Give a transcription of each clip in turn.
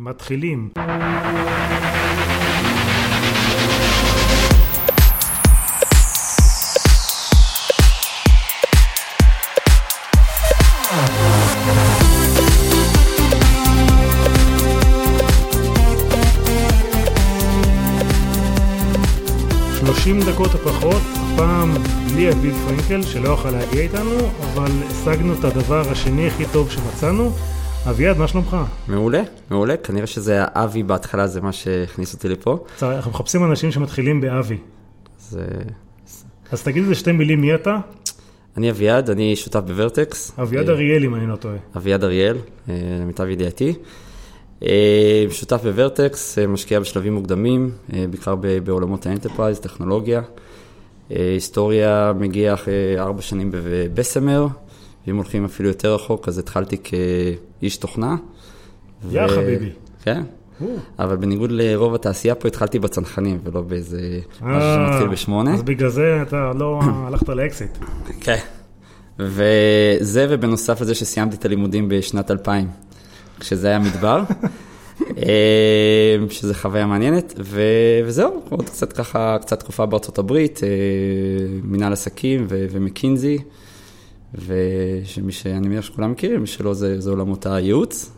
מתחילים. שלושים דקות הפחות, הפעם בלי אביב פרנקל שלא יוכל להגיע איתנו, אבל השגנו את הדבר השני הכי טוב שמצאנו. אביעד, מה שלומך? מעולה, מעולה, כנראה שזה האבי בהתחלה, זה מה שהכניס אותי לפה. אנחנו מחפשים אנשים שמתחילים באבי. זה... אז תגיד איזה שתי מילים, מי אתה? אני אביעד, אני שותף ב Vertex. אביעד אריאל, אם אני לא טועה. אביעד אריאל, אה, למיטב ידיעתי. אה, שותף ב Vertex, אה, משקיע בשלבים מוקדמים, בעיקר בעולמות ה enterprise, טכנולוגיה. היסטוריה מגיע אחרי ארבע שנים ב Bessemer, ואם הולכים אפילו יותר רחוק, אז התחלתי כאיש תוכנה. יא ו... חביבי. כן. אבל בניגוד לרוב התעשייה פה, התחלתי בצנחנים, ולא באיזה משהו שמתחיל בשמונה. אז בגלל זה אתה לא הלכת לאקזיט. כן. וזה, ובנוסף לזה שסיימתי את הלימודים בשנת 2000, כשזה היה מדבר. שזה חוויה מעניינת, ו... וזהו, עוד קצת ככה, קצת תקופה בארצות הברית, מנהל עסקים ו... ומקינזי, ושמי שאני מניח שכולם מכירים, מי שלא זה, זה עולמות הייעוץ.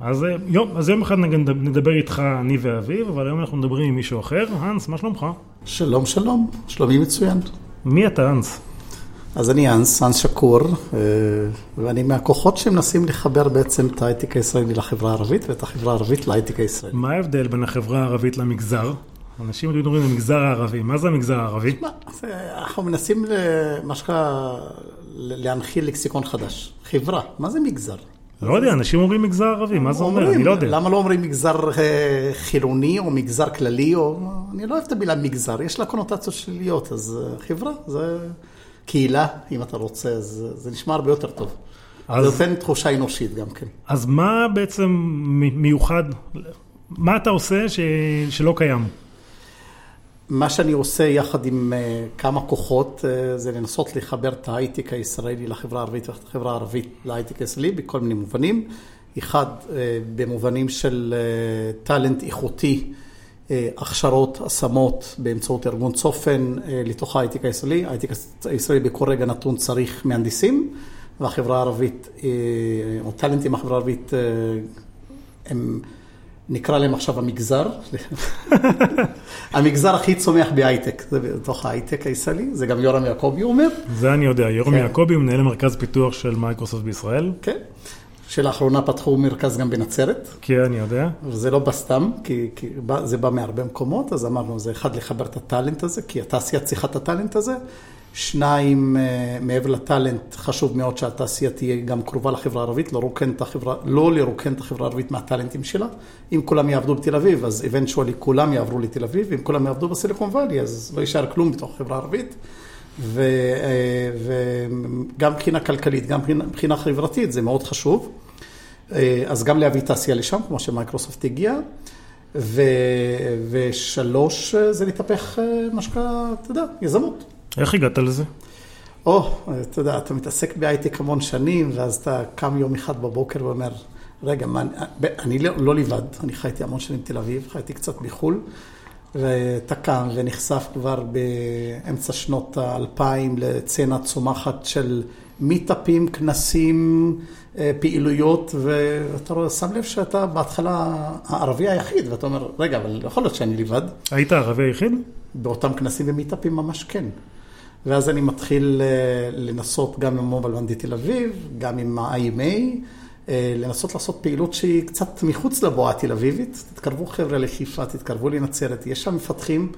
אז יום, אז יום אחד נדבר איתך, אני ואביב, אבל היום אנחנו מדברים עם מישהו אחר. האנס, מה שלומך? שלום, שלום, שלומי מצוין. מי אתה, האנס? אז אני אנס, אנס שקור, אה, ואני מהכוחות שמנסים לחבר בעצם את ההייטק הישראלי לחברה הערבית ואת החברה הערבית להייטק הישראלי. מה ההבדל בין החברה הערבית למגזר? אנשים יודעים אומרים המגזר הערבי, מה זה המגזר הערבי? אנחנו מנסים, מה שנקרא, להנחיל לקסיקון חדש. חברה, מה זה מגזר? לא יודע, אנשים אומרים מגזר ערבי, מה זה אומר? אני לא יודע. למה לא אומרים מגזר אה, חילוני או מגזר כללי, או... אני לא אוהב את המילה מגזר, יש לה קונוטציות שליליות, אז אה, חברה, זה... קהילה, אם אתה רוצה, אז זה נשמע הרבה יותר טוב. אז... זה נותן תחושה אנושית גם כן. אז מה בעצם מיוחד, מה אתה עושה ש... שלא קיים? מה שאני עושה יחד עם uh, כמה כוחות, uh, זה לנסות לחבר את ההייטק הישראלי לחברה הערבית ואת החברה הערבית להייטק הישראלי בכל מיני מובנים. אחד, uh, במובנים של טאלנט איכותי. אה, הכשרות, השמות באמצעות ארגון צופן אה, לתוך ההייטק הישראלי. ההייטק הישראלי בכל רגע נתון צריך מהנדסים, והחברה הערבית, אה, או טאלנטים בחברה הערבית, הם, נקרא להם עכשיו המגזר. המגזר הכי צומח בהייטק, זה בתוך ההייטק הישראלי, זה גם יורם יעקבי אומר. זה אני יודע, יורם כן. יעקבי מנהל מרכז פיתוח של מייקרוסופט בישראל. כן. שלאחרונה פתחו מרכז גם בנצרת. כן, אני יודע. וזה לא בסתם, כי, כי זה בא מהרבה מקומות, אז אמרנו, זה אחד, לחבר את ה talent הזה, כי התעשייה צריכה את ה talent הזה. שניים, אה, מעבר לטאלנט, חשוב מאוד שהתעשייה תהיה גם קרובה לחברה הערבית, לרוקן את החברה, לא לרוקן את החברה הערבית מהטאלנטים שלה. אם כולם יעבדו בתל אביב, אז eventually כולם יעברו לתל אביב, ואם כולם יעבדו בסיליקון וואלי, אז לא יישאר כלום בתוך החברה הערבית. ו, אה, וגם מבחינה כלכלית, גם מבחינה חברתית, זה מאוד חשוב. אה, אז גם להביא תעשייה לשם, כמו שמייקרוסופט הגיע. ו, ושלוש, זה להתהפך, מה שנקרא, אתה יודע, יזמות. איך הגעת לזה? או, אתה יודע, אתה מתעסק בהייטק המון שנים, ואז אתה קם יום אחד בבוקר ואומר, רגע, מה, אני לא, לא לבד, אני חייתי המון שנים בתל אביב, חייתי קצת בחו"ל. ואתה קם ונחשף כבר באמצע שנות האלפיים לצנה צומחת של מיטאפים, כנסים, אה, פעילויות, ואתה שם לב שאתה בהתחלה הערבי היחיד, ואתה אומר, רגע, אבל יכול להיות שאני לבד. היית הערבי היחיד? באותם כנסים ומיטאפים ממש כן. ואז אני מתחיל אה, לנסות גם עם מובייל ונדי תל אביב, גם עם ה-IMA. אה, לנסות לעשות פעילות שהיא קצת מחוץ לבועה התל אביבית. תתקרבו חבר'ה לחיפה, תתקרבו לנצרת, יש שם מפתחים.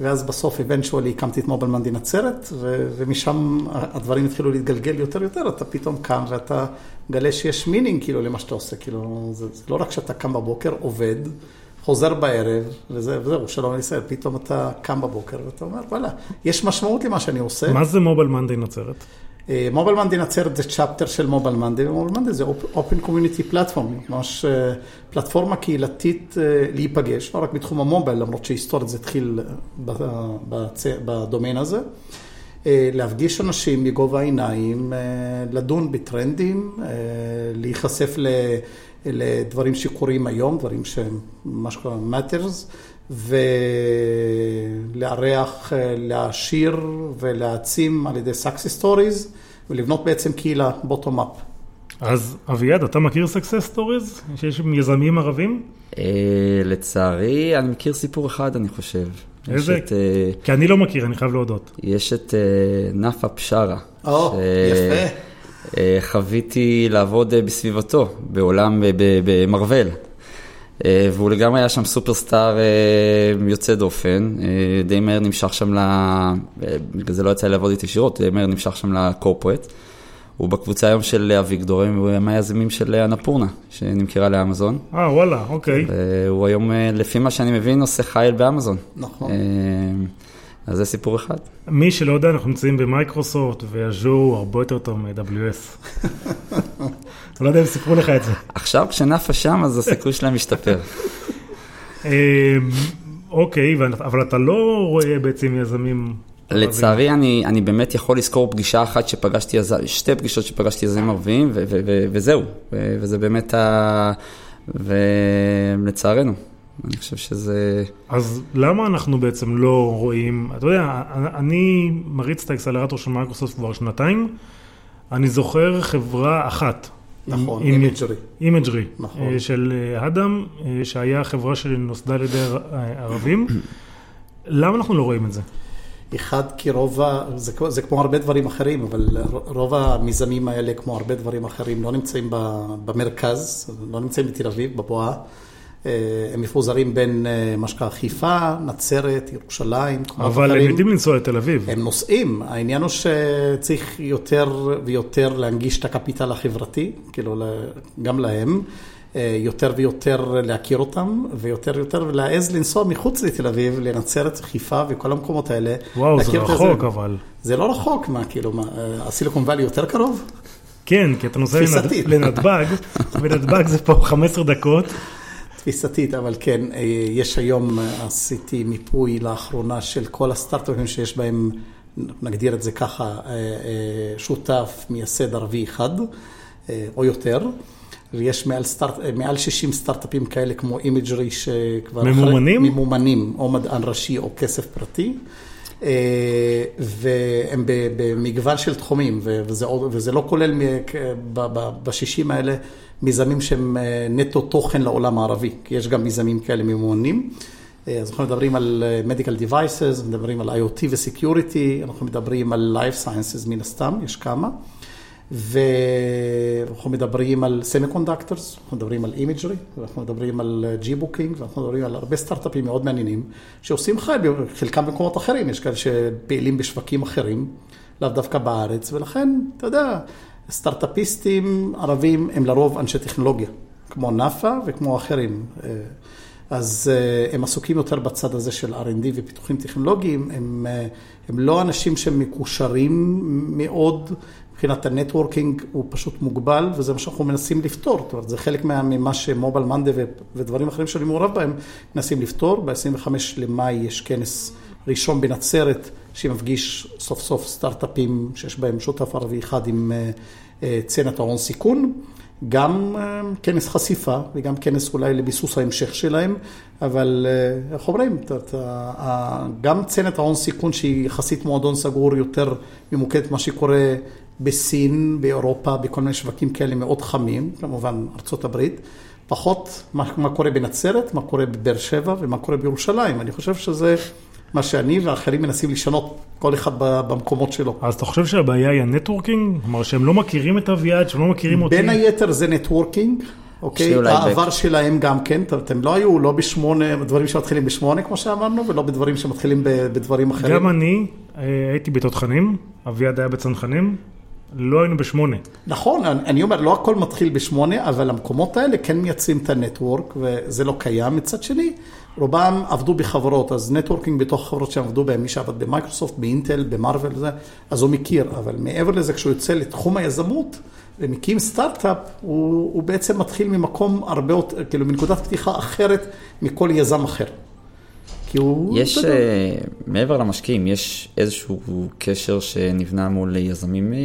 ואז בסוף, eventually, הקמתי את מובייל מנדי נצרת, ו- ומשם הדברים התחילו להתגלגל יותר ויותר, אתה פתאום קם ואתה מגלה שיש meaning כאילו למה שאתה עושה, כאילו, זה, זה לא רק שאתה קם בבוקר, עובד, חוזר בערב, וזה, וזהו, שלום על ישראל, פתאום אתה קם בבוקר ואתה אומר, וואלה, יש משמעות למה שאני עושה. מה זה Mobile Monday נצרת? Mobile Monday נצרת זה chapter של Mobile Monday, ו Mobile Monday זה Open Community Platform, ממש אה, פלטפורמה קהילתית אה, להיפגש, לא רק בתחום ה mobile, למרות שהיסטורית זה התחיל בדומיין הזה. אה, להפגיש אנשים מגובה העיניים, לדון בטרנדים, להיחשף אלה דברים שקורים היום, דברים שהם מה שקורה matters, ולארח, להעשיר ולהעצים על ידי success stories, ולבנות בעצם קהילה bottom up. אז אביעד, אתה מכיר success stories? שיש יזמים ערבים? אה, לצערי, אני מכיר סיפור אחד, אני חושב. איזה? את, אה, כי אני לא מכיר, אני חייב להודות. יש את אה, נאפה בשארה. או, יפה. חוויתי לעבוד בסביבתו, בעולם, במרוול. והוא לגמרי היה שם סופרסטאר יוצא דופן, די מהר נמשך שם ל... בגלל זה לא יצא לי לעבוד איתי ישירות, די מהר נמשך שם לקורפרט. הוא בקבוצה היום של אביגדור, הוא היה מהיזמים של אנפורנה, שנמכרה לאמזון. אה, וואלה, אוקיי. והוא היום, אה, לפי מה שאני מבין, עושה חייל באמזון. נכון. אז זה סיפור אחד. מי שלא יודע, אנחנו נמצאים במייקרוסופט, ואז'ור הרבה יותר טוב מ-AWS. אני לא יודע אם סיפרו לך את זה. עכשיו, כשנאפה שם, אז הסיכוי שלהם משתפר. אה, אוקיי, אבל אתה לא רואה בעצם יזמים לצערי, אני, אני באמת יכול לזכור פגישה אחת שפגשתי, שתי פגישות שפגשתי יזמים ערביים, וזהו, וזה באמת ה... ולצערנו, אני חושב שזה... אז למה אנחנו בעצם לא רואים, אתה יודע, אני מריץ את ה accelerator של מייקרוסופט כבר שנתיים, אני זוכר חברה אחת. נכון, Imagry. Imagry, נכון. של אדהם, שהיה חברה שנוסדה על ידי ערבים. למה אנחנו לא רואים את זה? אחד, כי רוב, ה... זה, זה כמו הרבה דברים אחרים, אבל רוב המיזמים האלה, כמו הרבה דברים אחרים, לא נמצאים במרכז, לא נמצאים בתל אביב, בבואה. אה, הם מפוזרים בין אה, מה שנקרא חיפה, נצרת, ירושלים, אבל. הם יודעים לנסוע לתל אביב. הם נוסעים. העניין הוא שצריך יותר ויותר להנגיש את הקפיטל החברתי, כאילו גם להם. אה, יותר ויותר להכיר אותם, ויותר ויותר להעז לנסוע מחוץ לתל אביב, לנצרת, חיפה וכל המקומות האלה. וואו, זה רחוק זה. אבל. זה לא רחוק, מה, כאילו, מה, הסיליקון וואלי יותר קרוב? כן, כי אתה נוסע לנתב"ג, ונתב"ג זה פה 15 דקות. תפיסתית, אבל כן, אה, יש היום, עשיתי מיפוי לאחרונה של כל הסטארט-אפים שיש בהם, נגדיר את זה ככה, שותף, מייסד ערבי אחד, או יותר. ויש מעל, סטארט, מעל 60 סטארט-אפים כאלה כמו Imagry שכבר... ממומנים? אחרי, ממומנים, או מדען ראשי או כסף פרטי. אה, והם במגוון של תחומים, וזה, וזה לא כולל ב-60 האלה מיזמים שהם אה, נטו תוכן לעולם הערבי, כי יש גם מיזמים כאלה ממומנים. אה, אז אנחנו מדברים על medical devices, מדברים על IoT ו-security, אנחנו מדברים על life sciences מן הסתם, יש כמה. ואנחנו מדברים על semiconductors, אנחנו מדברים על Imagry, ואנחנו מדברים על ג'י-בוקינג, ואנחנו מדברים על הרבה סטארט-אפים מאוד מעניינים, שעושים חיל, חלקם במקומות אחרים, יש כאלה שפעילים בשווקים אחרים, לאו דווקא בארץ, ולכן, אתה יודע, סטארט-אפיסטים ערבים הם לרוב אנשי טכנולוגיה, כמו נאפה וכמו אחרים. אז הם עסוקים יותר בצד הזה של R&D ופיתוחים טכנולוגיים, הם, הם לא אנשים שמקושרים מאוד מבחינת ה networking הוא פשוט מוגבל, וזה מה שאנחנו מנסים לפתור. זאת אומרת, זה חלק ממה ש Mobile Monday ודברים אחרים שאני מעורב בהם, מנסים לפתור. ב-25 למאי יש כנס ראשון בנצרת, שמפגיש סוף סוף סטארט-אפים שיש בהם שותף ערבי אחד עם אה, אה, צנת ההון סיכון. גם אה, כנס חשיפה וגם כנס אולי לביסוס ההמשך שלהם, אבל איך אומרים, גם צנת ההון סיכון שהיא יחסית מועדון סגור יותר ממוקדת מה שקורה בסין, באירופה, בכל מיני שווקים כאלה מאוד חמים, כמובן ארצות הברית, פחות מה, מה קורה בנצרת, מה קורה בבאר שבע ומה קורה בירושלים. אני חושב שזה מה שאני ואחרים מנסים לשנות, כל אחד במקומות שלו. אז אתה חושב שהבעיה היא ה networking? כלומר שהם לא מכירים את אביעד, שהם לא מכירים אותי? בין היתר זה networking. אוקיי, העבר בק... שלהם גם כן, אתם לא היו לא בשמונה, דברים שמתחילים בשמונה כמו שאמרנו, ולא בדברים שמתחילים בדברים אחרים. גם אני אה, הייתי בתותחנים, אביעד היה בצנחנים, לא היינו בשמונה. נכון, אני אומר, לא הכל מתחיל בשמונה, אבל המקומות האלה כן מייצרים את ה network, וזה לא קיים. מצד שני, רובם עבדו בחברות, אז networking בתוך חברות שהם עבדו בהם, מי שעבד במייקרוסופט, באינטל, ב Marvell אז הוא מכיר. אבל מעבר לזה, כשהוא יוצא לתחום היזמות ומקים סטארט-אפ, הוא, הוא בעצם מתחיל ממקום הרבה יותר, כאילו מנקודת פתיחה אחרת מכל יזם אחר. כי הוא... יש, אה, מעבר למשקיעים, יש איזשהו קשר שנבנה מול יזמים אה,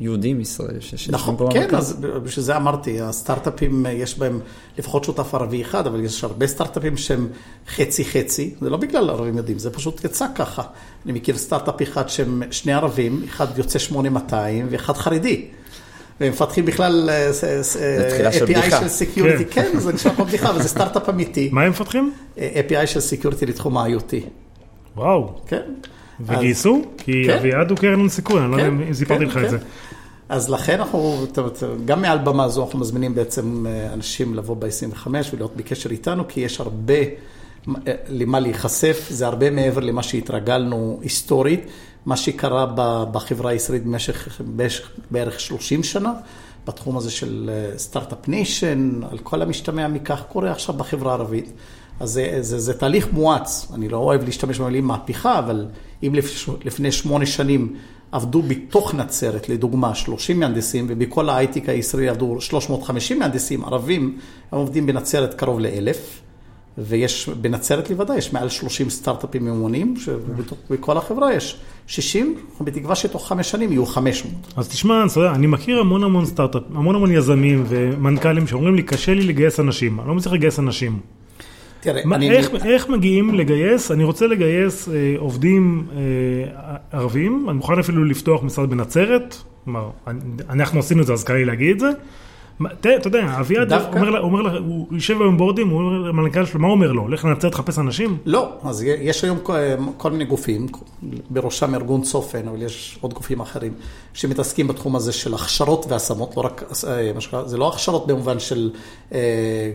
יהודים ישראל, ש- שיושבים נכון, כן, במרכז. אז בשביל זה אמרתי, הסטארט-אפים, אה, יש בהם לפחות שותף ערבי אחד, אבל יש הרבה סטארט-אפים שהם חצי-חצי, זה לא בגלל ערבים יהודים, זה פשוט יצא ככה. אני מכיר סטארט-אפ אחד שהם שני ערבים, אחד יוצא 8200 ואחד חרדי. והם מפתחים בכלל אה, ס- ס- אה, תחילה של API security, כן. כן, זה נשמע כמו בדיחה, אבל זה סטארט-אפ אמיתי, מה הם מפתחים? אה, API של security לתחום ה-IoT, וואו. כן. וגייסו? כי כן. אביעד הוא קרן הון סיכון, אני לא יודע כן, אם סיפרתי לך את. זה. אז לכן אנחנו, גם מעל במה זו אנחנו מזמינים בעצם אה, אנשים לבוא ב-25 ולהיות בקשר איתנו, כי יש הרבה אה, למה להיחשף, זה הרבה מעבר למה שהתרגלנו היסטורית, מה שקרה בחברה הישראלית במשך במשך בערך 30 שנה, בתחום הזה של אה, startup nation, על כל המשתמע מכך, קורה עכשיו בחברה הערבית. אז זה, זה, זה תהליך מואץ, אני לא אוהב להשתמש במילים מהפכה, אבל אם לפ- לפני שמונה שנים עבדו בתוך נצרת, לדוגמה, 30 מהנדסים, ובכל ההייטק הישראלי עבדו 350 מהנדסים ערבים, הם עובדים בנצרת קרוב לאלף, ויש, בנצרת לבדה יש מעל 30 סטארט-אפים ממונים, שבכל החברה יש 60, בתקווה שתוך חמש שנים יהיו 500. אז תשמע, אני מכיר המון המון סטארט-אפ, המון המון יזמים ומנכ"לים שאומרים לי, קשה לי לגייס אנשים, אני לא מצליח לגייס אנשים. תראה, מה, אני... איך, איך מגיעים לגייס? אני רוצה לגייס אה, עובדים אה, ערבים, אני מוכן אפילו לפתוח משרד בנצרת, כלומר, אנחנו עשינו את זה, אז קל לי להגיד את זה. אתה יודע, אביעד? אומר, לה- הוא יושב היום בורדים, הוא אומר למנכ"ל שלו, מה הוא אומר לו? לך לנצרת לחפש אנשים? לא, אז יש היום כל, מיני גופים, בראשם ארגון צופן, אבל יש עוד גופים אחרים, שמתעסקים בתחום הזה של הכשרות והשמות, לא רק, אה, מה זה לא הכשרות במובן של אה,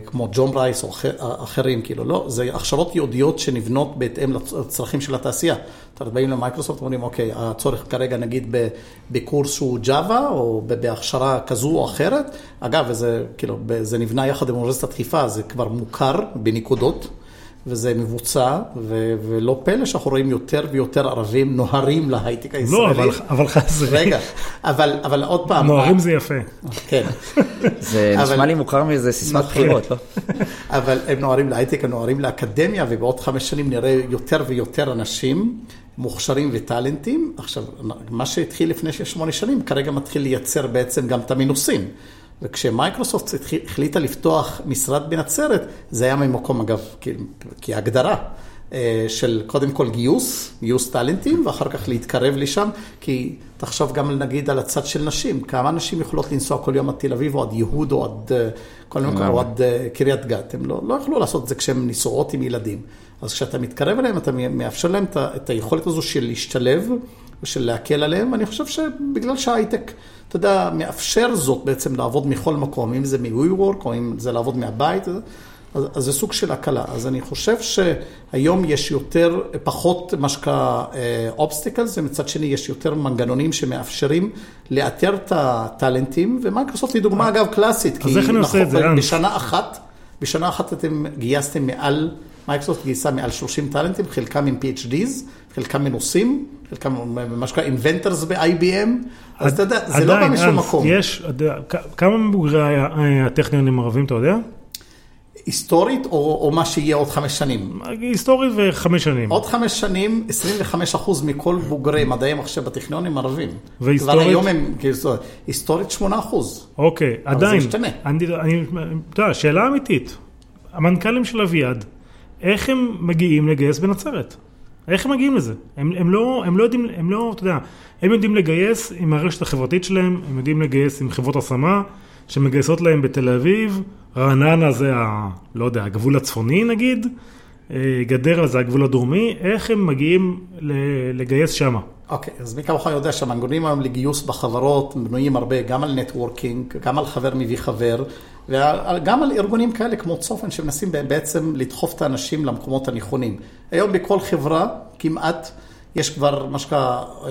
כמו ג'ון רייס או אחר- אחרים, כאילו, לא, זה הכשרות ייעודיות שנבנות בהתאם לצרכים של התעשייה. זאת אומרת, באים למייקרוסופט ואומרים, אוקיי, הצורך כרגע נגיד בקורס שהוא ג'אווה, או בהכשרה כזו או אחרת. אגב, וזה, כאילו, זה נבנה יחד עם אוניברסיטת חיפה, זה כבר מוכר בנקודות. וזה מבוצע, ו- ולא פלא שאנחנו רואים יותר ויותר ערבים נוהרים להייטק הישראלי. לא, אבל, אבל חס רגע, אבל, אבל עוד פעם. נוהרים זה יפה. כן, זה אבל- נשמע לי מוכר מאיזה סיסמת נכון. בחירות, לא? אבל הם נוהרים להייטק, הם נוהרים לאקדמיה, ובעוד חמש שנים נראה יותר ויותר אנשים מוכשרים וטאלנטים. עכשיו, מה שהתחיל לפני שמונה שנים, כרגע מתחיל לייצר בעצם גם את המינוסים. וכשמייקרוסופט החליטה לפתוח משרד בנצרת, זה היה ממקום, אגב, כהגדרה. אה, של קודם כל גיוס, גיוס טאלנטים, ואחר כך להתקרב לשם, כי תחשוב גם נגיד על הצד של נשים, כמה נשים יכולות לנסוע כל יום עד תל אביב או עד יהוד או עד אה, כל מיני מקומות, או עד אה, קריית גת, הם לא, לא יכלו לעשות את זה כשהן נישואות עם ילדים. אז כשאתה מתקרב אליהם, אתה מאפשר להם את את היכולת הזו של להשתלב ושל להקל עליהם, ואני חושב שבגלל שההייטק, אתה יודע, מאפשר זאת בעצם לעבוד מכל מקום, אם זה מ-WeWork או אם זה לעבוד מהבית, אז, אז זה סוג של הקלה. אז אני חושב שהיום יש יותר, פחות מה שנקרא obstacles, ומצד שני יש יותר מנגנונים שמאפשרים לאתר את הטאלנטים, ומייקרוסופט היא דוגמה אגב קלאסית. זה, אנס? בשנה אחת, בשנה אחת אתם גייסתם מעל, מייקרוסופט גייסה מעל 30 טאלנטים, חלקם עם PhDs, חלקם מנוסים, חלקם מה שנקרא inventors ב-IBM, אז אתה יודע, זה לא בא משום מקום. יש, כמה מבוגרי ה- הטכניון הם ערבים, אתה יודע? היסטורית, או, או מה שיהיה עוד חמש שנים. היסטורית וחמש שנים. עוד חמש שנים, 25% מכל בוגרי מדעי המחשב בטכניון הם ערבים. והיסטורית? כבר היום הם, כאילו, היסטורית 8%. אוקיי, אבל עדיין. זה ישתנה. אני, אני, אתה יודע, שאלה אמיתית. המנכ"לים של אביעד, איך הם מגיעים לגייס בנצרת? איך הם מגיעים לזה? הם, הם, לא, הם לא יודעים, הם לא, אתה יודע, הם יודעים לגייס עם הרשת החברתית שלהם, הם יודעים לגייס עם חברות השמה, שמגייסות להם בתל אביב, רעננה זה ה... לא יודע, הגבול הצפוני נגיד, אה, גדרה זה הגבול הדרומי, איך הם מגיעים לגייס שמה? אוקיי, אז מי כמוך יודע שהמנגנונים היום לגיוס בחברות בנויים הרבה גם על נטוורקינג, גם על חבר מביא חבר, וגם על ארגונים כאלה כמו צופן שמנסים בעצם לדחוף את האנשים למקומות הנכונים. היום בכל חברה כמעט יש כבר מה שנקרא אה,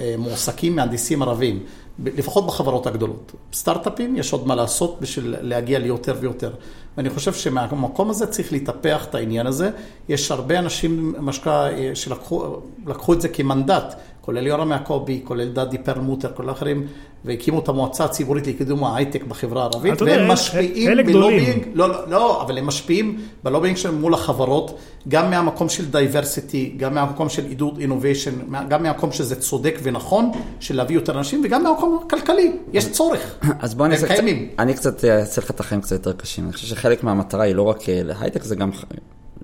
אה, מועסקים מהנדסים ערבים, לפחות בחברות הגדולות. סטארט-אפים, יש עוד מה לעשות בשביל להגיע ליותר ויותר. ואני חושב שמהמקום הזה צריך לטפח את העניין הזה. יש הרבה אנשים, מה שנקרא, אה, שלקחו לקחו את זה כמנדט. כולל יורם יעקבי, כולל דדי פרלמוטר, כל האחרים, והקימו את המועצה הציבורית לקידום ההייטק בחברה הערבית, יודע, והם אלה- משפיעים. בלובינג, לא, לא, לא, אבל הם משפיעים בלובינג שלהם מול החברות, גם מהמקום של diversity, גם מהמקום של עידוד innovation, גם מהמקום שזה צודק ונכון, של להביא יותר אנשים, וגם מהמקום הכלכלי, יש צורך. אז בוא אני הם אעשה קצת, קיימים. אני קצת אה, אעשה לך את החיים קצת יותר קשים. אני חושב שחלק מהמטרה היא לא רק אה, להייטק, זה גם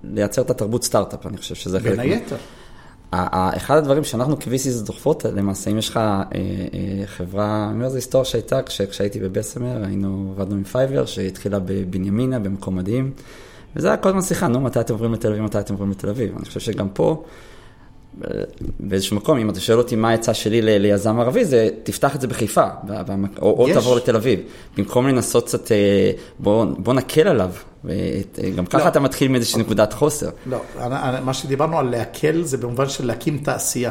לייצר את התרבות סטארט-אפ, אני חושב שזה חלק. בין מה- היתר. ה- ה- אחד הדברים שאנחנו כ VCs דוחפות, למעשה, אם יש לך אה, אה, חברה, אני אומר, זו היסטוריה שהייתה, כש- כשהייתי בבסמר, היינו, עבדנו עם פייבר, שהתחילה בבנימינה, במקום מדהים, וזה היה כל הזמן שיחה, נו, מתי אתם עוברים לתל אביב, מתי אתם עוברים לתל אביב. אני חושב שגם פה, אה, באיזשהו מקום, אם אתה שואל אותי מה העצה שלי ל- ליזם ערבי, זה תפתח את זה בחיפה, או. תעבור לתל אביב. במקום לנסות קצת, בוא, בוא נקל עליו, ואת- אה, גם ככה לא. אתה מתחיל מאיזושהי נקודת חוסר. לא, אני- אני- מה שדיברנו על להקל זה במובן של להקים תעשייה,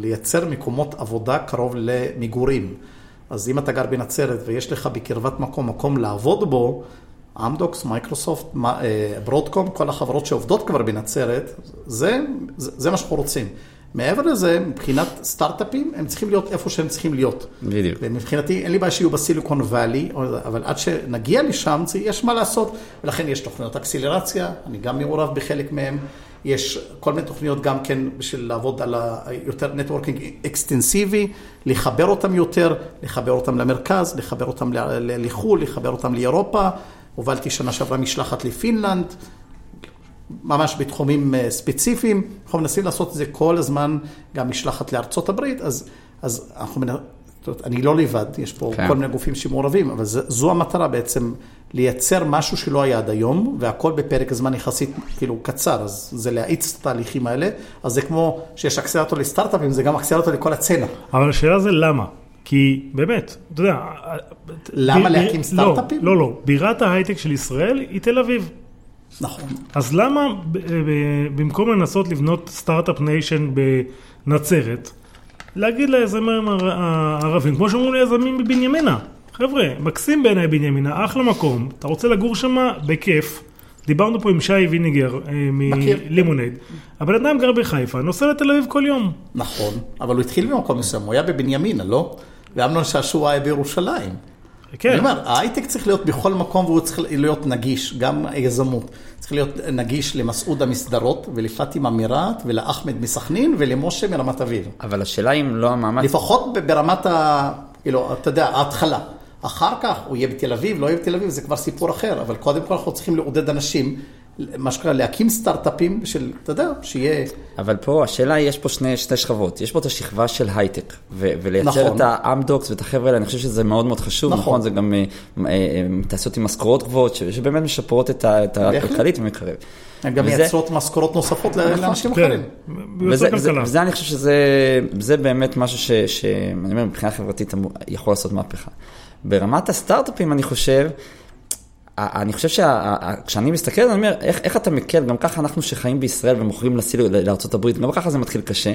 לייצר מקומות עבודה קרוב למגורים. אז אם אתה גר בנצרת ויש לך בקרבת מקום מקום לעבוד בו, אמדוקס, מייקרוסופט, אה, ברודקום, כל החברות שעובדות כבר בנצרת, זה, זה, זה מה שאנחנו רוצים. מעבר לזה, מבחינת סטארט-אפים, הם צריכים להיות איפה שהם צריכים להיות. בדיוק. ומבחינתי, אין לי בעיה שיהיו בסיליקון וואלי, אבל עד שנגיע לשם, יש מה לעשות. ולכן יש תוכניות אקסלרציה, אני גם מעורב בחלק מהן. יש כל מיני תוכניות גם כן בשביל לעבוד על ה- יותר networking אקסטנסיבי, לחבר אותם יותר, לחבר אותם למרכז, לחבר אותם לחו"ל, לחבר אותם לאירופה. הובלתי שנה שעברה משלחת לפינלנד, ממש בתחומים אה, ספציפיים, אנחנו מנסים לעשות את זה כל הזמן, גם משלחת לארצות הברית, אז, אז אנחנו מנ... זאת אומרת, אני לא לבד, יש פה כן. כל מיני גופים שמעורבים, אבל זה, זו המטרה בעצם, לייצר משהו שלא היה עד היום, והכל בפרק זמן יחסית כאילו קצר, אז זה להאיץ את התהליכים האלה, אז זה כמו שיש אקסלרטור לסטארט-אפים, זה גם אקסלרטור לכל הצצנה. אבל השאלה זה למה. כי באמת, אתה יודע... למה ב- ב- להקים סטארט-אפים? לא, לא, לא. בירת ההייטק של ישראל היא תל אביב. נכון. אז למה ב- במקום לנסות לבנות start-up nation בנצרת, להגיד ליזמים הערבים, כמו שאומרים ליזמים בבנימינה, חבר'ה, מקסים בעיניי בנימינה, אחלה מקום, אתה רוצה לגור שם, בכיף. דיברנו פה עם שי ויניגר אה, מכיר. מלימונייד. הבן אדם גר בחיפה, נוסע לתל אביב כל יום. נכון, אבל הוא התחיל במקום מסוים, הוא היה בבנימינה, לא? ואמנון שעשוע היה בירושלים. כן. אני אומר, ההייטק צריך להיות בכל מקום והוא צריך להיות נגיש, גם היזמות. צריך להיות נגיש למסעודה מסדרות ולפאטימה מרהט ולאחמד מסכנין ולמשה מרמת אביב. אבל השאלה אם לא המאמץ... לפחות ברמת ה... כאילו, אתה יודע, ההתחלה. אחר כך הוא יהיה בתל אביב, לא יהיה בתל אביב, זה כבר סיפור אחר, אבל קודם כל אנחנו צריכים לעודד אנשים, מה שנקרא, להקים סטארט-אפים של, אתה יודע, שיהיה... אבל פה השאלה היא, יש פה שני, שתי שכבות. יש פה את השכבה של הייטק, ו- ולייצר נכון. את האמדוקס ואת החבר'ה האלה, אני חושב שזה מאוד מאוד חשוב, נכון. נכון, זה גם אה, אה, אה, תעשיות עם משכורות גבוהות, ש- שבאמת משפרות את ה- את. הכלכלית ומקרב. הן גם וזה- מייצרות משכורות נוספות לאנשים כן, אחרים. וזה, ויוצר וזה, כלכלה. וזה אני חושב שזה זה באמת משהו ש, שאני אומר, מבחינה חברתית יכול לעשות מהפכה. ברמת הסטארט-אפים אני חושב, אני חושב שכשאני מסתכל, אני אומר, איך, איך אתה מקל, גם ככה אנחנו שחיים בישראל ומוכרים לארה"ב, גם ככה זה מתחיל קשה.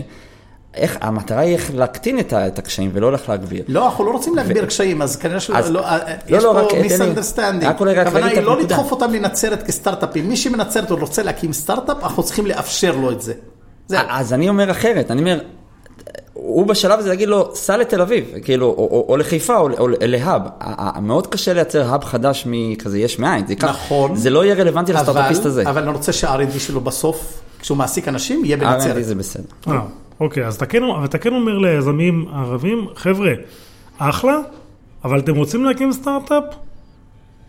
איך, המטרה היא איך להקטין את, את הקשיים ולא איך להגביר. לא, אנחנו לא רוצים להגביר קשיים, אז כנראה שלא, אז- לא, לא, יש לא, פה misunderstanding. רק הכוונה היא לא. לדחוף אותם לנצרת כסטארט-אפים. מי שמנצרת ורוצה להקים סטארט-אפ, אנחנו צריכים לאפשר לו את זה. זהו. אז אני אומר אחרת, אני אומר, הוא בשלב הזה להגיד לו, סע לתל אביב, כאילו, או, או, או לחיפה, או, או להאב. מאוד קשה לייצר האב חדש מכזה יש מאין. זה ייקח, נכון. זה לא יהיה רלוונטי לסטארט-אפיסט הזה. אבל אני רוצה שה-R&D שלו בסוף, כשהוא מעסיק אנשים, יהיה R&D בנצרת. זה בסדר. אה, אוקיי, אז אתה כן אומר ליזמים ערבים, חבר'ה, אחלה, אבל אתם רוצים להקים סטארט-אפ?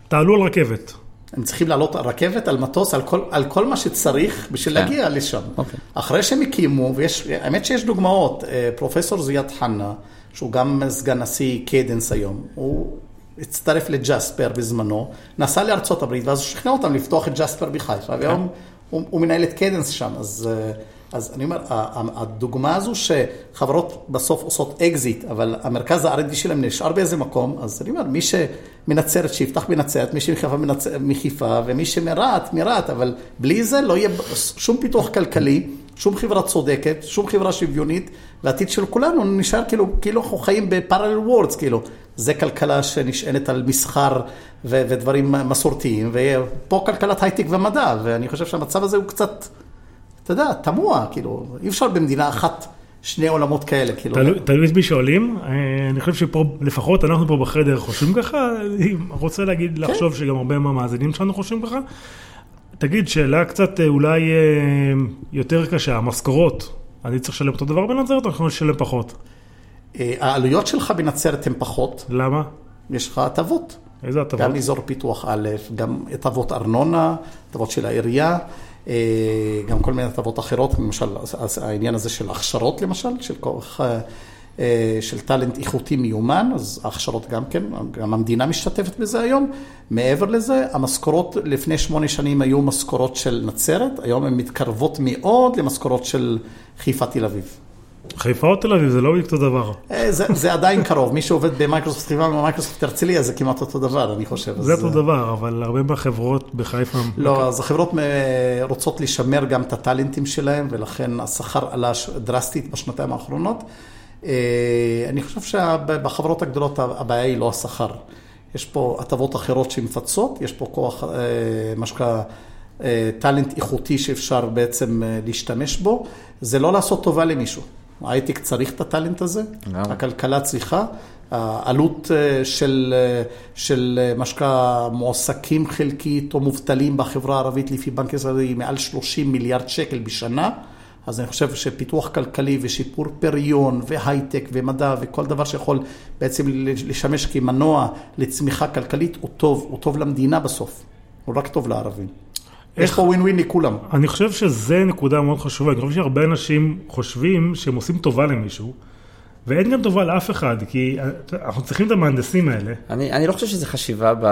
תעלו על רכבת. הם צריכים לעלות על רכבת, על מטוס, על כל, על כל מה שצריך בשביל כן. להגיע לשם. אוקיי. אחרי שהם הקימו, ויש, האמת שיש דוגמאות, אה, פרופסור זיאד חנה, שהוא גם סגן נשיא קיידנס היום, הוא הצטרף לג'ספר בזמנו, נסע לארצות הברית, ואז הוא שכנע אותם לפתוח את ג'ספר בחיפה, והיום הוא, הוא מנהל את קיידנס שם, אז... אז אני אומר, הדוגמה הזו שחברות בסוף עושות אקזיט, אבל המרכז ה-R&D שלהם נשאר באיזה מקום, אז אני אומר, מי שמנצרת, שיפתח בנצרת, מי שמחיפה. מחיפה, ומי שמרהט, מרהט, אבל בלי זה לא יהיה שום פיתוח כלכלי, שום חברה צודקת, שום חברה שוויונית, והעתיד של כולנו נשאר כאילו, כאילו אנחנו חיים ב parallel worlds, כאילו. זה כלכלה שנשענת על מסחר ו- ודברים מסורתיים, ופה כלכלת הייטק ומדע, ואני חושב שהמצב הזה הוא קצת... אתה יודע, תמוה, כאילו, אי אפשר במדינה אחת שני עולמות כאלה, כאילו. תלוי- את מי שואלים, אה, אני חושב שפה, לפחות אנחנו פה בחדר חושבים ככה, אני רוצה להגיד, כן. לחשוב שגם הרבה מהמאזינים שלנו חושבים ככה. תגיד, שאלה קצת אה, אולי אה, יותר קשה, המשכורות, אני צריך לשלם אותו דבר בנצרת או אני יכול לשלם פחות? העלויות שלך בנצרת הן פחות, למה? יש לך הטבות. איזה הטבות? גם אזור פיתוח א', גם הטבות ארנונה, הטבות של העירייה, גם כל מיני הטבות אחרות, למשל העניין הזה של הכשרות למשל, של כוח, אה, אה, של טאלנט איכותי מיומן, אז ההכשרות גם כן, גם המדינה משתתפת בזה היום. מעבר לזה, המשכורות לפני שמונה שנים היו משכורות של נצרת, היום הן מתקרבות מאוד למשכורות של חיפה תל אביב. חיפה או תל אביב, זה לא אותו דבר. אה, זה, זה עדיין קרוב, מי שעובד במייקרוסופט חיפה ומייקרוסופט הרצליה זה כמעט אותו דבר, אני חושב. זה אז, אותו דבר, אבל הרבה מהחברות בחיפה... לא, אז החברות אה, רוצות לשמר גם את הטאלנטים שלהם, ולכן השכר עלה דרסטית בשנתיים האחרונות. אה, אני חושב שבחברות הגדולות הבעיה היא לא השכר. יש פה הטבות אחרות שמפצות, יש פה כוח, מה שנקרא, טאלנט איכותי שאפשר בעצם להשתמש בו. זה לא לעשות טובה למישהו. ההייטק צריך את הטאלנט הזה. הכלכלה צריכה. העלות אה, של, אה, של אה, מה שנקרא מועסקים חלקית או מובטלים בחברה הערבית לפי בנק ישראל היא מעל 30 מיליארד שקל בשנה. אז אני חושב שפיתוח כלכלי ושיפור פריון והייטק ומדע וכל דבר שיכול בעצם לשמש כמנוע לצמיחה כלכלית הוא טוב, הוא טוב למדינה בסוף, הוא רק טוב לערבים. יש איך- פה ווין ווין לכולם. אני חושב שזה נקודה מאוד חשובה, אני חושב שהרבה אנשים חושבים שהם עושים טובה למישהו, ואין גם טובה לאף אחד, כי אה, אנחנו צריכים את המהנדסים האלה. אני, אני לא חושב שזו חשיבה, ב,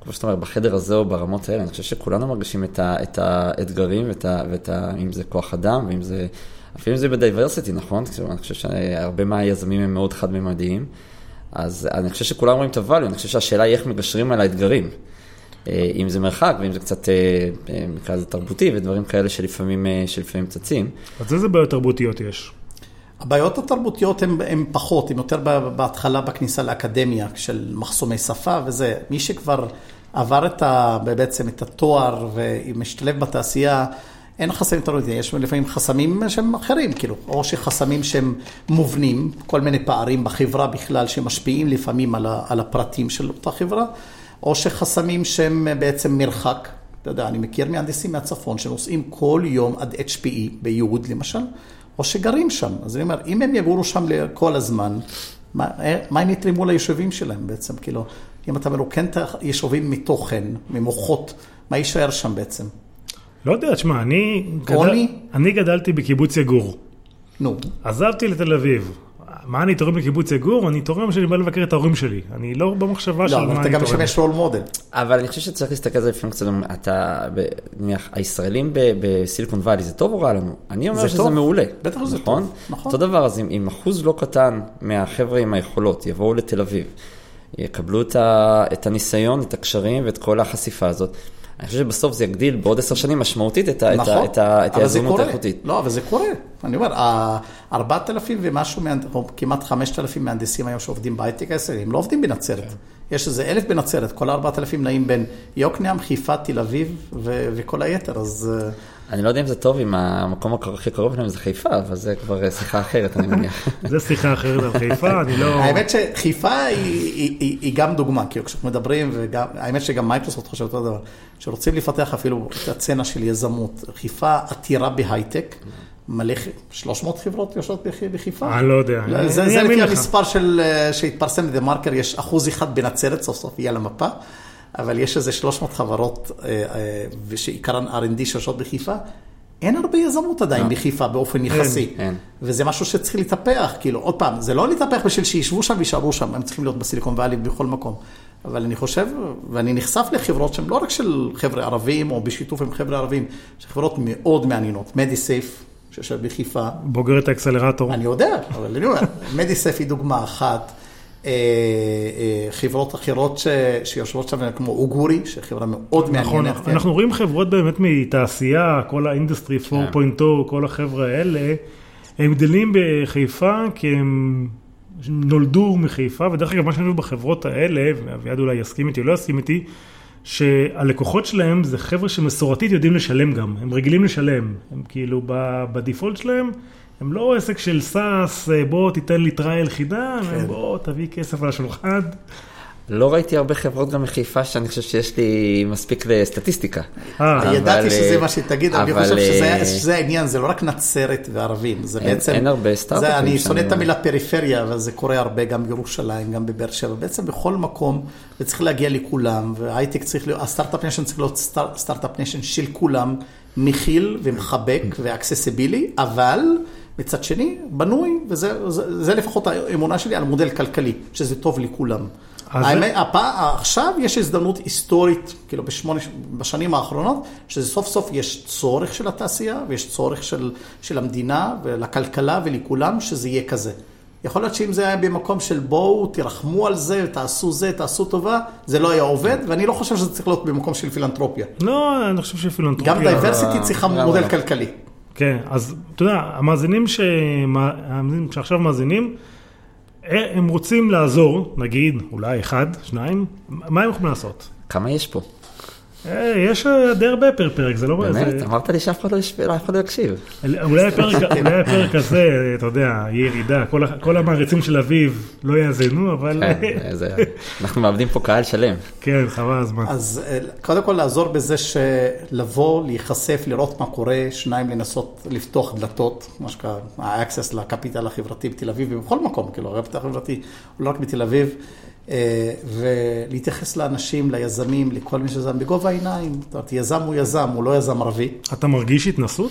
כמו שאתה אומר, בחדר הזה או ברמות האלה, אני חושב שכולנו מרגישים את, ה, את האתגרים, ואת ה, ואת ה, אם זה כוח אדם, ואם זה, אפילו אם זה בדייברסיטי, נכון? אני חושב שהרבה מהיזמים הם מאוד חד-ממדיים, אז אני חושב שכולם רואים את הvalue, אני חושב שהשאלה היא איך מגשרים על האתגרים. אה, אם זה מרחק, ואם זה קצת, אה, אה, נקרא לזה תרבותי, ודברים כאלה שלפעמים, שלפעמים צצים. אז איזה בעיות תרבותיות יש? הבעיות התרבותיות הן, הן פחות, הן יותר בהתחלה בכניסה לאקדמיה של מחסומי שפה וזה. מי שכבר עבר את ה, בעצם את התואר ומשתלב בתעשייה, אין חסמים תרבותיים, יש לפעמים חסמים שהם אחרים, כאילו, או שחסמים שהם מובנים, כל מיני פערים בחברה בכלל שמשפיעים לפעמים על, ה, על הפרטים של אותה חברה, או שחסמים שהם בעצם מרחק. אתה יודע, אני מכיר מהנדסים מהצפון שנוסעים כל יום עד HPE ביהוד למשל, או שגרים שם. אז אני אומר, אם הם יגורו שם כל הזמן, מה, אה, מה הם יתרמו ליישובים שלהם בעצם? כאילו, אם אתה מרוקן את היישובים מתוכן, ממוחות, מה יישאר שם בעצם? לא יודע, תשמע, אני, עוני? אני גדלתי בקיבוץ יגור. נו, עזבתי לתל אביב. מה אני תורם לקיבוץ יגור? אני תורם שאני בא לבקר את ההורים שלי. אני לא במחשבה של לא, מה אבל אתה אני גם תורם. משמש רול מודל. אבל אני חושב שצריך להסתכל על זה לפעמים קצת, אתה, ב- נניח, הישראלים ב- בסיליקון וואלי, זה טוב או רע לנו? אני אומר זה שזה. מעולה. בטח שזה נכון? טוב, נכון. אותו דבר, אז אם, אחוז לא קטן מהחבר'ה עם היכולות יבואו לתל אביב, יקבלו את הניסיון, את הקשרים ואת כל החשיפה הזאת, אני חושב שבסוף זה יגדיל בעוד עשר שנים משמעותית את, ה- את, את, נכון, היזמות. האיכותית. לא, אבל זה קורה. אני אומר, ה- 4,000 ומשהו, או כמעט 5,000 מהנדסים היום שעובדים בהייטק הישראלי, הם לא עובדים בנצרת. כן. יש איזה אלף בנצרת, כל ה-4,000 נעים בין יוקנעם, חיפה, תל אביב וכל היתר, אז... אני לא יודע אם זה טוב, אם המקום הכי קרוב אליהם זה חיפה, אבל זה כבר אה, שיחה אחרת, אני מניח. זה שיחה אחרת על חיפה, אני לא... האמת שחיפה היא, גם דוגמה, כאילו כשאנחנו מדברים, וגם, האמת שגם מייקרוסופט חושב אותו דבר, כשרוצים לפתח אפילו את הצצנה של יזמות, חיפה עתירה בהייטק, מלא, 300 חברות יושבות בח- בחיפה. אני לא יודע. זה, אני זה אאמין לפי. המספר של, אה, שהתפרסם בדה מרקר, יש אחוז אחד בנצרת, סוף סוף יהיה על המפה, אבל יש איזה 300 חברות אה, אה, ושעיקרן R&D שיושבות בחיפה. אין הרבה יזמות עדיין בחיפה באופן יחסי. אין. וזה משהו שצריך לטפח, כאילו, עוד פעם, זה לא לטפח בשביל שישבו שם ויישארו שם, הם צריכים להיות בסיליקון וואלי בכל מקום. אבל אני חושב, ואני נחשף לחברות שהן לא רק של חבר'ה ערבים, או בשיתוף עם חבר'ה ערבים, שחברות מאוד מעניינות. מדיסייף, שיושב בחיפה, בוגרת האקסלרטור. אני יודע, אבל אני אומר, מדיסף היא דוגמה אחת. אה, אה, חברות אחרות ש, שיושבות שם, כמו אוגורי, שחברה מאוד נכון, מעניינת. כן. אנחנו רואים חברות באמת מתעשייה, כל ה industry 4.0, כל החבר'ה האלה, הם גדלים בחיפה כי הם נולדו מחיפה, ודרך אגב, מה שאני רואה בחברות האלה, ואביעד אולי יסכים איתי או לא יסכים איתי, שהלקוחות שלהם זה חבר'ה שמסורתית יודעים לשלם גם, הם רגילים לשלם, הם כאילו ב default שלהם, הם לא עסק של SaaS, אה, בוא תיתן לי trial חידה, כן. בוא תביא כסף על השולחן. לא ראיתי הרבה חברות גם מחיפה שאני חושב שיש לי מספיק לסטטיסטיקה. אה, אבל, ידעתי שזה אה, מה שתגיד, אבל אני חושב שזה- שזה העניין, זה לא רק נצרת וערבים, זה אין- בעצם... אין הרבה סטארט-אפים זה- אני שונא את. המילה פריפריה, אבל זה קורה הרבה גם בירושלים, גם בבאר שבע, בעצם בכל מקום, וצריך להגיע לכולם, וההייטק צריך להיות, ה start-up nation צריך להיות star- start-up nation של כולם, מכיל ומחבק ו accessible, אבל... מצד שני, בנוי, וזה זה, זה לפחות האמונה שלי על מודל כלכלי, שזה טוב לכולם. האמת, הפע... עכשיו יש הזדמנות היסטורית, כאילו בשמונה, בשנים האחרונות, שזה סוף סוף יש צורך של התעשייה ויש צורך של, של המדינה ולכלכלה ולכולם שזה יהיה כזה. יכול להיות שאם זה היה במקום של בואו, תרחמו על זה, תעשו זה, תעשו טובה, זה לא היה עובד, ואני לא חושב שזה צריך להיות במקום של פילנטרופיה. לא, אני חושב שפילנטרופיה... גם diversity צריכה מודל? כלכלי. כן, אז אתה יודע, המאזינים, שמה- המאזינים שעכשיו מאזינים, אה, הם רוצים לעזור, נגיד, אולי אחד, שניים, מה הם יכולים לעשות? כמה יש פה? אה, יש אה, די הרבה פר פרק, זה לא... באמת? זה- אמרת לי שאף אחד לא אחד לא יקשיב. אולי הפרק, אולי הפרק הזה, אתה יודע, יהיה ירידה, כל, המעריצים של אביב לא יאזינו, אבל כן, זה- אנחנו מאבדים פה קהל שלם. כן, חבל הזמן. אז אה, קודם כל לעזור בזה שלבוא, להיחשף, לראות מה קורה, שניים, לנסות לפתוח דלתות, מה שנקרא, ה-access לקפיטל החברתי בתל אביב ובכל מקום, כאילו, הקפיטל החברתי הוא לא רק בתל אביב, ולהתייחס לאנשים, ליזמים, לכל מי שזה בגובה העיניים. זאת אומרת, יזם הוא יזם, הוא לא יזם ערבי. אתה מרגיש התנסות?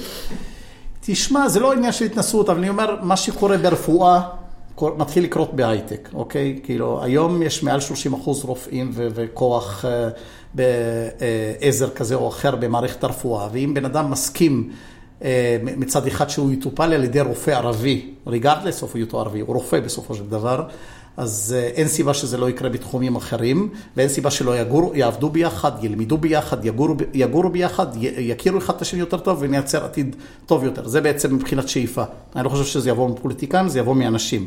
תשמע, זה לא עניין של התנסות, אבל אני אומר, מה שקורה ברפואה, מתחיל לקרות בהייטק, אוקיי? כאילו, היום יש מעל 30 אחוז רופאים ו- וכוח אה, בעזר כזה או אחר במערכת הרפואה, ואם בן אדם מסכים אה, מצד אחד שהוא יטופל על ידי רופא ערבי, regardless of היותו ערבי, הוא רופא בסופו של דבר, אז אה, אין סיבה שזה לא יקרה בתחומים אחרים, ואין סיבה שלא יגורו, יעבדו ביחד, ילמדו ביחד, יגורו, יגורו ביחד, יכירו אחד את השני יותר טוב ונייצר עתיד טוב יותר. זה בעצם מבחינת שאיפה. אני לא חושב שזה יבוא מפוליטיקאים, זה יבוא מאנשים.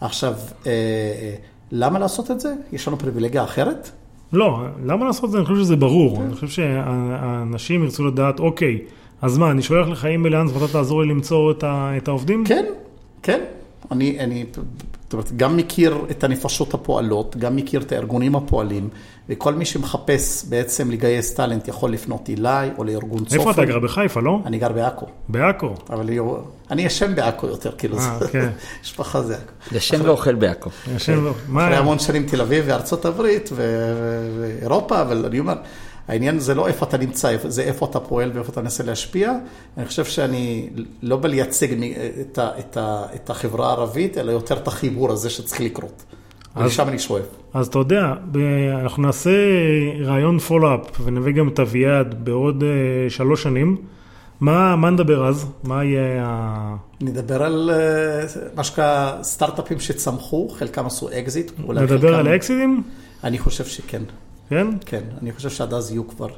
עכשיו, אה, אה, למה לעשות את זה? יש לנו פריבילגיה אחרת? לא, למה לעשות את זה? אני חושב שזה ברור. אני חושב שהאנשים ירצו לדעת, אוקיי, אז מה, אני שולח לך אימייל לאנס ואתה תעזור לי למצוא את ה- את העובדים? כן, כן. אני, אני זאת אומרת, גם מכיר את הנפשות הפועלות, גם מכיר את הארגונים הפועלים, וכל מי שמחפש בעצם לגייס טאלנט יכול לפנות אליי או לארגון צופן. איפה אתה גר? בחיפה, לא? אני גר בעכו, בעכו. אבל אני ישן בעכו יותר, כאילו, אה, זה- כן. משפחה זה עכו. ישן ואוכל בעכו. ישן. מה אחרי? המון שנים תל אביב וארצות הברית ואירופה, אבל אני אומר, העניין זה לא איפה אתה נמצא, זה איפה אתה פועל ואיפה אתה מנסה להשפיע. אני חושב שאני לא בא לייצג את, ה- את, ה- את החברה הערבית, אלא יותר את החיבור הזה שצריך לקרות. ולשם אני שואף. אז אתה יודע, אנחנו נעשה ראיון follow-up ונביא גם את אביעד בעוד אה, שלוש שנים. מה מה נדבר אז? מה יהיה ה... נדבר על אה, מה שנקרא סטארט-אפים שצמחו, חלקם עשו אקזיט. נדבר חלקם- על אקזיטים? אני חושב שכן. כן? כן, אני חושב שעד אז יהיו כבר...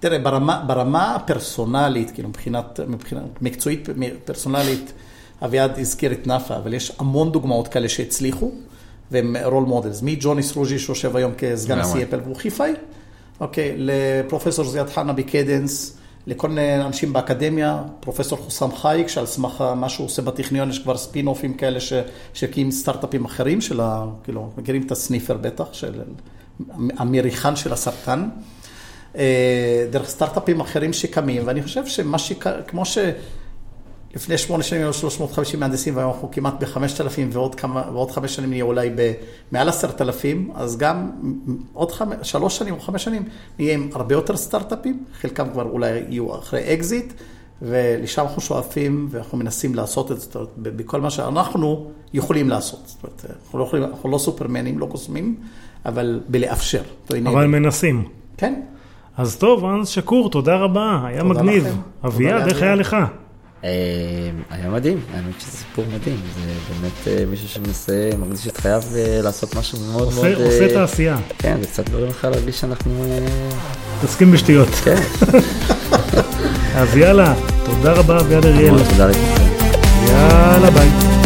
תראה, ברמה, ברמה הפרסונלית, כאילו מבחינת, מבחינת מקצועית פרסונלית, אביעד הזכיר את נאפה, אבל יש המון דוגמאות כאלה שהצליחו, והם role models. מג'וני סרוג'י שיושב היום כסגן. נשיא אפל והוא חיפאי, אוקיי, לפרופסור זיאד חנה בקדנס, לכל מיני אנשים באקדמיה, פרופסור חוסם חייק, שעל סמך מה שהוא עושה בטכניון, יש כבר ספין-אופים כאלה שהקים סטארט-אפים אחרים של ה... כאילו, מכירים את הסניפר בטח, של המריחן של הסרטן. אה, דרך סטארט-אפים אחרים שקמים, ואני חושב שמה ש... כמו שלפני שמונה שנים היו 350 מהנדסים והיום אנחנו כמעט ב-5,000 ועוד, ועוד חמש שנים נהיה אולי במעל 10,000, אז גם עוד חמש, שלוש שנים או חמש שנים נהיה עם הרבה יותר סטארט-אפים, חלקם כבר אולי יהיו אחרי אקזיט, ולשם אנחנו שואפים ואנחנו מנסים לעשות את זה, בכל מה שאנחנו יכולים לעשות. זאת אומרת, אנחנו לא, יכולים, אנחנו לא סופרמנים, לא קוסמים, אבל בלאפשר. אבל מנסים. כן. אז טוב, אנס שקור, תודה רבה, היה תודה מגניב. אביעד, איך. היה לך? אה, היה מדהים, האמת שזה סיפור מדהים, זה באמת אה, מישהו שמנסה, מרגיש את חייו אה, לעשות משהו מאוד מאוד... עושה- אה, עושה תעשייה, כן, זה קצת גורם לך להרגיש שאנחנו... תסכים בשטויות. כן, אז יאללה, תודה רבה אביעד אריאל. מאוד תודה לכם. יאללה ביי.